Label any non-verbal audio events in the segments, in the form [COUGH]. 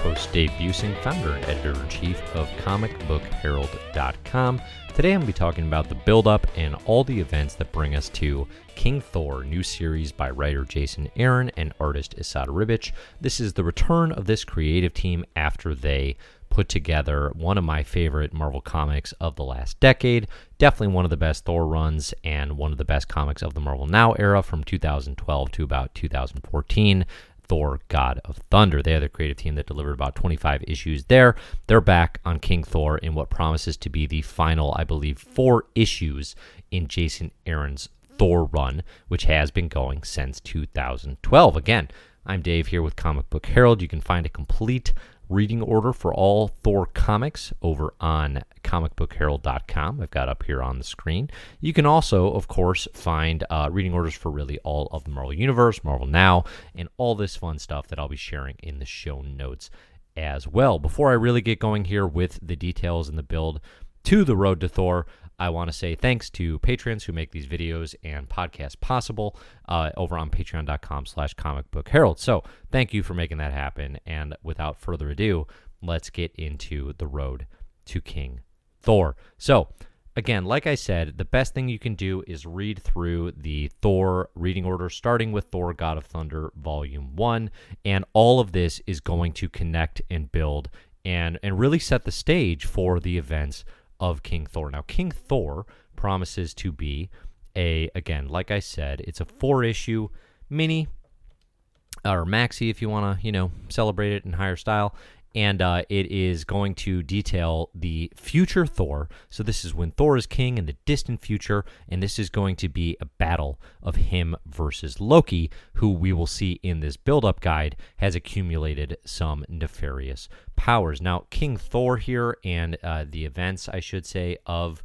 host, Dave Buesing, founder and editor in chief of ComicBookHerald.com. Today I'm going to be talking about the build up and all the events that bring us to King Thor, new series by writer Jason Aaron and artist Esad Ribic. This is the return of this creative team after they put together one of my favorite Marvel comics of the last decade. Definitely one of the best Thor runs and one of the best comics of the Marvel Now era from 2012 to about 2014. Thor, God of Thunder. They are the creative team that delivered about 25 issues there. They're back on King Thor in what promises to be the final, I believe, four issues in Jason Aaron's Thor run, which has been going since 2012. Again, I'm Dave here with Comic Book Herald. You can find a complete reading order for all Thor comics over on comicbookherald.com. I've got up here on the screen. You can also, of course, find uh, reading orders for really all of the Marvel Universe, Marvel Now, and all this fun stuff that I'll be sharing in the show notes as well. Before I really get going here with the details and the build to the Road to Thor, I want to say thanks to patrons who make these videos and podcasts possible uh, over on patreon.com slash comic book herald. So thank you for making that happen. And without further ado, let's get into the road to King Thor. So again, like I said, the best thing you can do is read through the Thor reading order, starting with Thor God of Thunder Volume 1. And all of this is going to connect and build and, and really set the stage for the events of King Thor. Now, King Thor promises to be a, again, like I said, it's a four issue mini or maxi if you want to, you know, celebrate it in higher style. And uh, it is going to detail the future Thor. So, this is when Thor is king in the distant future. And this is going to be a battle of him versus Loki, who we will see in this build up guide has accumulated some nefarious powers. Now, King Thor here and uh, the events, I should say, of,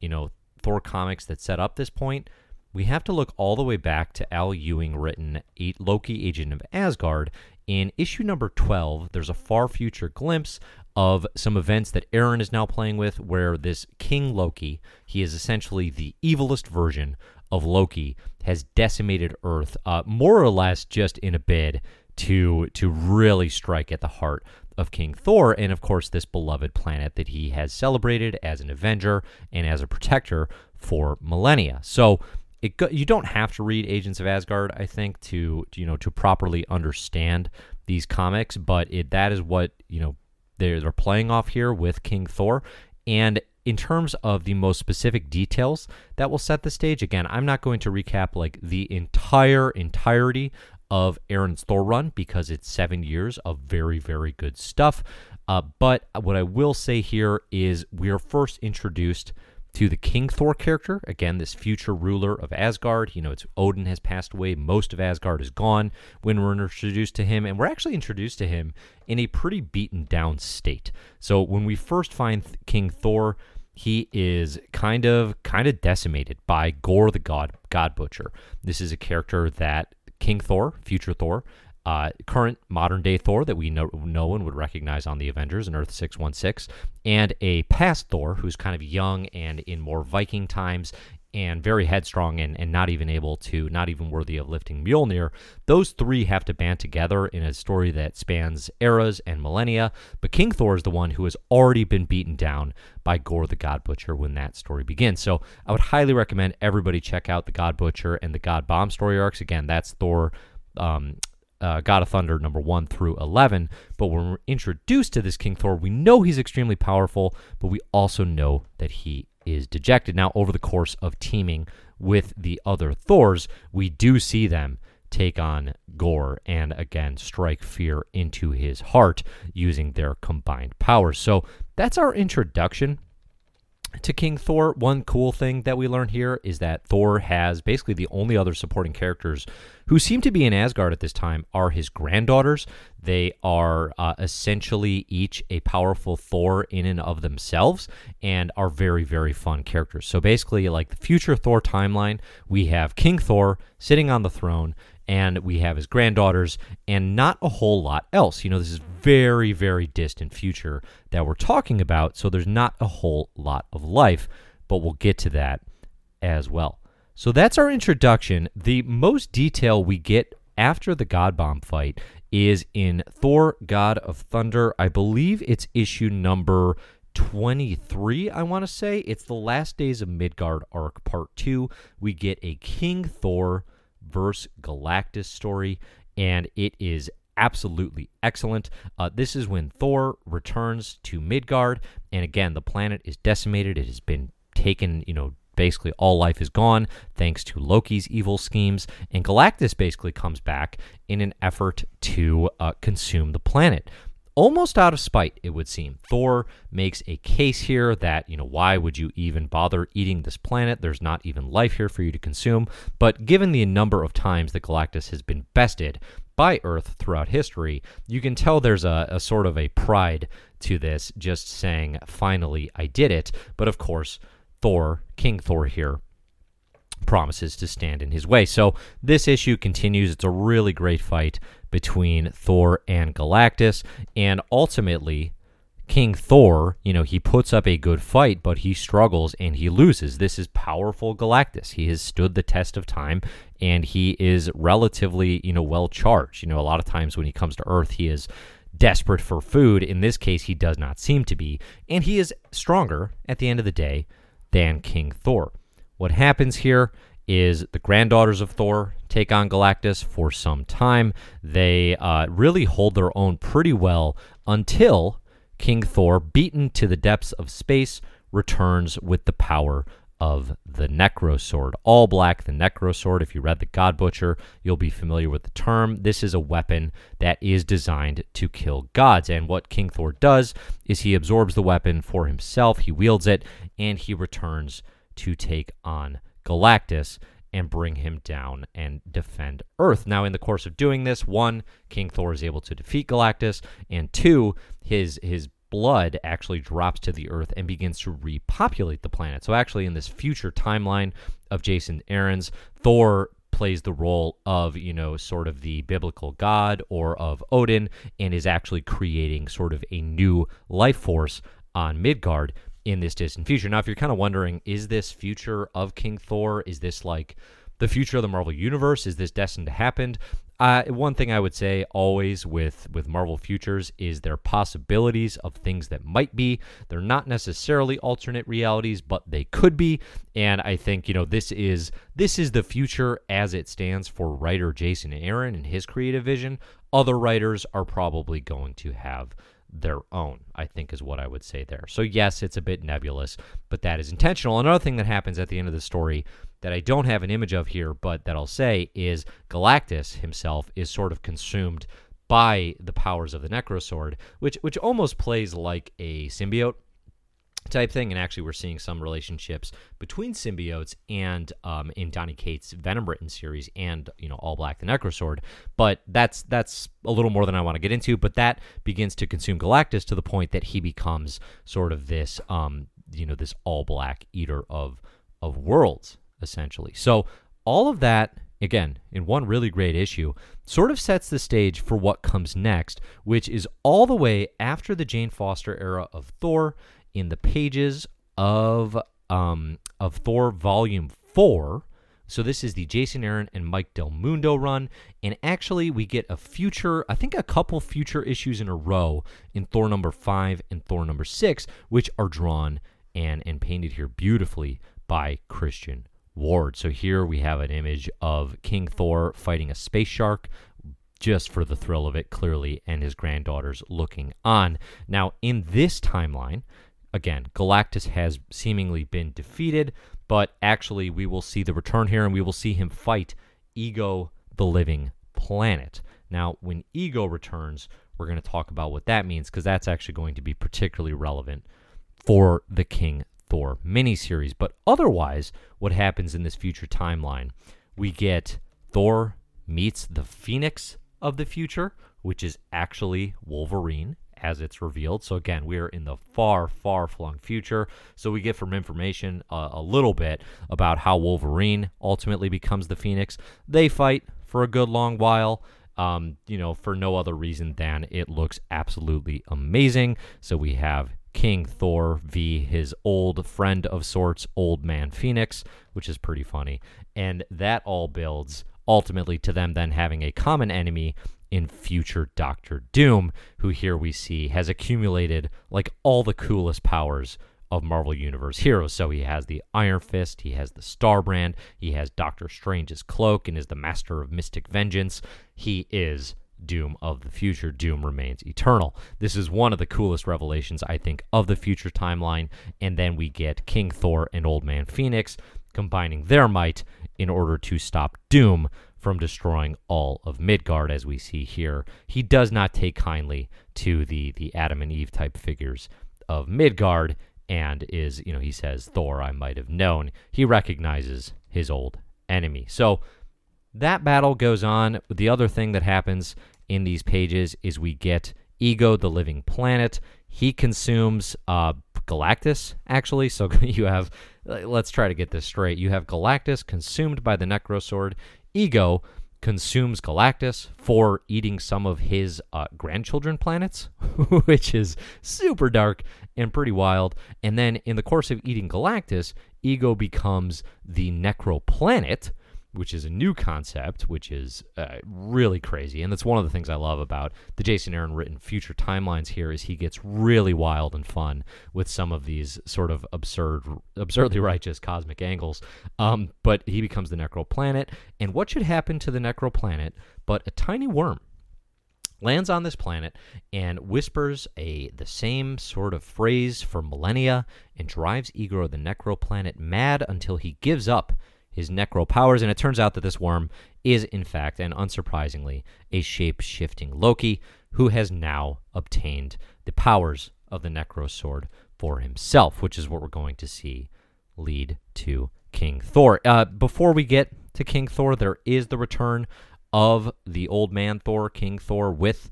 you know, Thor comics that set up this point, we have to look all the way back to Al Ewing written Loki, Agent of Asgard. In issue number 12, there's a far future glimpse of some events that Aaron is now playing with, where this King Loki, he is essentially the evilest version of Loki, has decimated Earth, uh, more or less just in a bid to to really strike at the heart of King Thor, and of course, this beloved planet that he has celebrated as an Avenger and as a protector for millennia. So, it go, you don't have to read Agents of Asgard, I think, to, you know to properly understand these comics, but it that is what you know they're, they're playing off here with King Thor, and in terms of the most specific details that will set the stage again i'm not going to recap like the entire entirety of Aaron's Thor run because it's seven years of very, very good stuff. Uh, but what I will say here is we are first introduced to the King Thor character. Again, this future ruler of Asgard. You know, it's Odin has passed away. Most of Asgard is gone when we're introduced to him. And we're actually introduced to him in a pretty beaten down state. So when we first find King Thor, he is kind of kind of decimated by Gore the God God Butcher. This is a character that King Thor, future Thor, uh, current modern day Thor that we know, no one would recognize on the Avengers and Earth 616, and a past Thor who's kind of young and in more Viking times and very headstrong and, and not even able to, not even worthy of lifting Mjolnir. Those three have to band together in a story that spans eras and millennia. But King Thor is the one who has already been beaten down by Gore the God Butcher when that story begins. So I would highly recommend everybody check out the God Butcher and the God Bomb story arcs. Again, that's Thor. Um, uh, God of Thunder number 1 through 11. But when we're introduced to this King Thor, we know he's extremely powerful, but we also know that he is dejected. Now, over the course of teaming with the other Thors, we do see them take on Gore and again strike fear into his heart using their combined powers. So that's our introduction to King Thor, one cool thing that we learn here is that Thor has basically the only other supporting characters who seem to be in Asgard at this time are his granddaughters. They are uh, essentially each a powerful Thor in and of themselves and are very, very fun characters. So basically, like the future Thor timeline, we have King Thor sitting on the throne and we have his granddaughters, and not a whole lot else. You know, this is very, very distant future that we're talking about, so there's not a whole lot of life, but we'll get to that as well. So that's our introduction. The most detail we get after the God Bomb fight is in Thor God of Thunder. I believe it's issue number 23, I want to say. It's the last days of Midgard arc part 2. We get a King Thor versus Galactus story and it is absolutely excellent. Uh, this is when Thor returns to Midgard, and again, the planet is decimated. It has been taken, you know, basically all life is gone thanks to Loki's evil schemes, and Galactus basically comes back in an effort to uh, consume the planet. Almost out of spite, it would seem. Thor makes a case here that, you know, why would you even bother eating this planet? There's not even life here for you to consume. But given the number of times that Galactus has been bested by Earth throughout history, you can tell there's a, a sort of a pride to this, just saying, finally, I did it. But of course, Thor, King Thor here, promises to stand in his way. So this issue continues. It's a really great fight between Thor and Galactus. And ultimately, King Thor, you know, he puts up a good fight, but he struggles and he loses. This is powerful Galactus. He has stood the test of time and he is relatively, you know, well charged. You know, a lot of times when he comes to Earth, he is desperate for food. In this case, he does not seem to be. And he is stronger at the end of the day than King Thor. What happens here is the granddaughters of Thor take on Galactus for some time. They uh, really hold their own pretty well until King Thor, beaten to the depths of space, returns with the power of the Necro Sword. All black, the Necro Sword. If you read The God Butcher, you'll be familiar with the term. This is a weapon that is designed to kill gods. And what King Thor does is he absorbs the weapon for himself, he wields it, and he returns to take on Galactus and bring him down and defend Earth. Now, in the course of doing this, one, King Thor is able to defeat Galactus, and two, his his blood actually drops to the Earth and begins to repopulate the planet. So, actually, in this future timeline of Jason Aaron's, Thor plays the role of, you know, sort of the biblical god or of Odin and is actually creating sort of a new life force on Midgard in this distant future. Now, if you're kind of wondering, is this future of King Thor? Is this like the future of the Marvel Universe? Is this destined to happen? Uh, one thing I would say always with with Marvel Futures is there are possibilities of things that might be. They're not necessarily alternate realities, but they could be. And I think you know this is this is the future as it stands for writer Jason Aaron and his creative vision. Other writers are probably going to have their own, I think is what I would say there. So, yes, it's a bit nebulous, but that is intentional. Another thing that happens at the end of the story that I don't have an image of here, but that I'll say is Galactus himself is sort of consumed by the powers of the Necrosword, which which almost plays like a symbiote type thing. And actually, we're seeing some relationships between symbiotes and um, in Donny Cates' Venom written series and you know All Black the Necrosword. But that's that's a little more than I want to get into. But that begins to consume Galactus to the point that he becomes sort of this um, you know this All Black eater of of worlds essentially. So all of that again, in one really great issue, sort of sets the stage for what comes next, which is all the way after the Jane Foster era of Thor in the pages of um, of Thor Volume Four. So this is the Jason Aaron and Mike Del Mundo run, and actually we get a future, I think a couple future issues in a row in Thor number five and Thor number six, which are drawn and and painted here beautifully by Christian Ward. So here we have an image of King Thor fighting a space shark just for the thrill of it, clearly, and his granddaughters looking on. Now, in this timeline, again, Galactus has seemingly been defeated, but actually, we will see the return here and we will see him fight Ego, the living planet. Now, when Ego returns, we're going to talk about what that means because that's actually going to be particularly relevant for the King Thor miniseries. But otherwise, what happens in this future timeline? We get Thor meets the Phoenix of the future, which is actually Wolverine as it's revealed. So again, we are in the far, far flung future. So we get from information uh, a little bit about how Wolverine ultimately becomes the Phoenix. They fight for a good long while. Um, you know, for no other reason than it looks absolutely amazing. So we have King Thor v his old friend of sorts, Old Man Phoenix, which is pretty funny. And that all builds ultimately to them then having a common enemy in future Doctor Doom, who here we see has accumulated like all the coolest powers of Marvel Universe heroes. So he has the Iron Fist, he has the Star Brand, he has Doctor Strange's cloak, and is the master of mystic vengeance. He is Doom of the future. Doom remains eternal. This is one of the coolest revelations, I think, of the future timeline. And then we get King Thor and Old Man Phoenix combining their might in order to stop Doom from destroying all of Midgard, as we see here. He does not take kindly to the the Adam and Eve type figures of Midgard, and is you know he says Thor, I might have known. He recognizes his old enemy. So that battle goes on. The other thing that happens in these pages is we get Ego, the living planet. He consumes uh, Galactus, actually. So [LAUGHS] you have, let's try to get this straight. You have Galactus consumed by the Necrosword. Ego consumes Galactus for eating some of his uh, grandchildren planets, [LAUGHS] which is super dark and pretty wild. And then in the course of eating Galactus, Ego becomes the Necro Planet which is a new concept, which is uh, really crazy. And that's one of the things I love about the Jason Aaron written future timelines here is he gets really wild and fun with some of these sort of absurd, absurdly [LAUGHS] righteous cosmic angles. Um, but he becomes the Necro Planet, and what should happen to the Necro Planet but a tiny worm? lands on this planet and whispers a the same sort of phrase for millennia and drives Ego the Necro Planet mad until he gives up his necro powers, and it turns out that this worm is, in fact, and unsurprisingly, a shape shifting Loki who has now obtained the powers of the Necro Sword for himself, which is what we're going to see lead to King Thor. Uh, before we get to King Thor, there is the return of the old man Thor, King Thor, with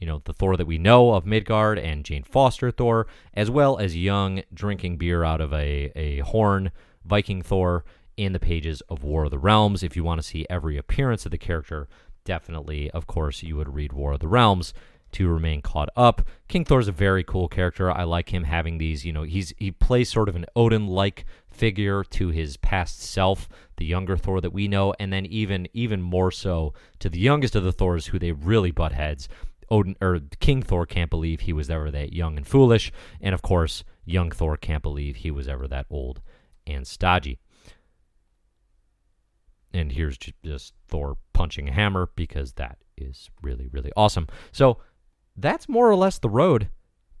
you know, the Thor that we know of Midgard and Jane Foster Thor, as well as young drinking beer out of a, a horn Viking Thor in the pages of War of the Realms. If you want to see every appearance of the character, definitely, of course, you would read War of the Realms to remain caught up. King Thor's a very cool character. I like him having these, you know, he's he plays sort of an Odin-like figure to his past self, the younger Thor that we know, and then even even more so to the youngest of the Thors who they really butt heads. Odin or King Thor can't believe he was ever that young and foolish, and of course, young Thor can't believe he was ever that old and stodgy and here's just Thor punching a hammer because that is really, really awesome. So that's more or less the road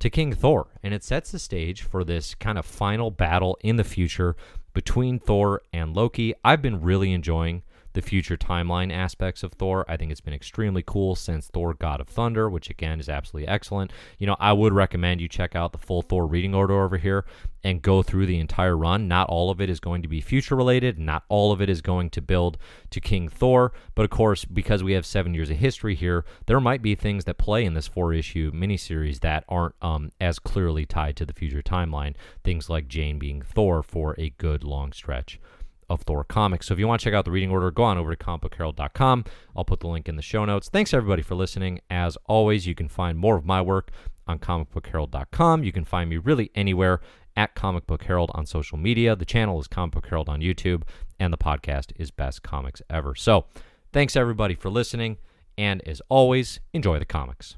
to King Thor, and it sets the stage for this kind of final battle in the future between Thor and Loki. I've been really enjoying the future timeline aspects of Thor. I think it's been extremely cool since Thor God of Thunder, which again is absolutely excellent. You know, I would recommend you check out the full Thor reading order over here and go through the entire run. Not all of it is going to be future related, not all of it is going to build to King Thor, but of course, because we have seven years of history here, there might be things that play in this four issue miniseries that aren't um, as clearly tied to the future timeline. Things like Jane being Thor for a good long stretch of Thor comics. So if you want to check out the reading order, go on over to comicbookherald.com. I'll put the link in the show notes. Thanks everybody for listening. As always, you can find more of my work on comicbookherald.com. You can find me really anywhere at Comic Book Herald on social media. The channel is Comic Book Herald on YouTube, and the podcast is Best Comics Ever. So thanks everybody for listening, and as always, enjoy the comics.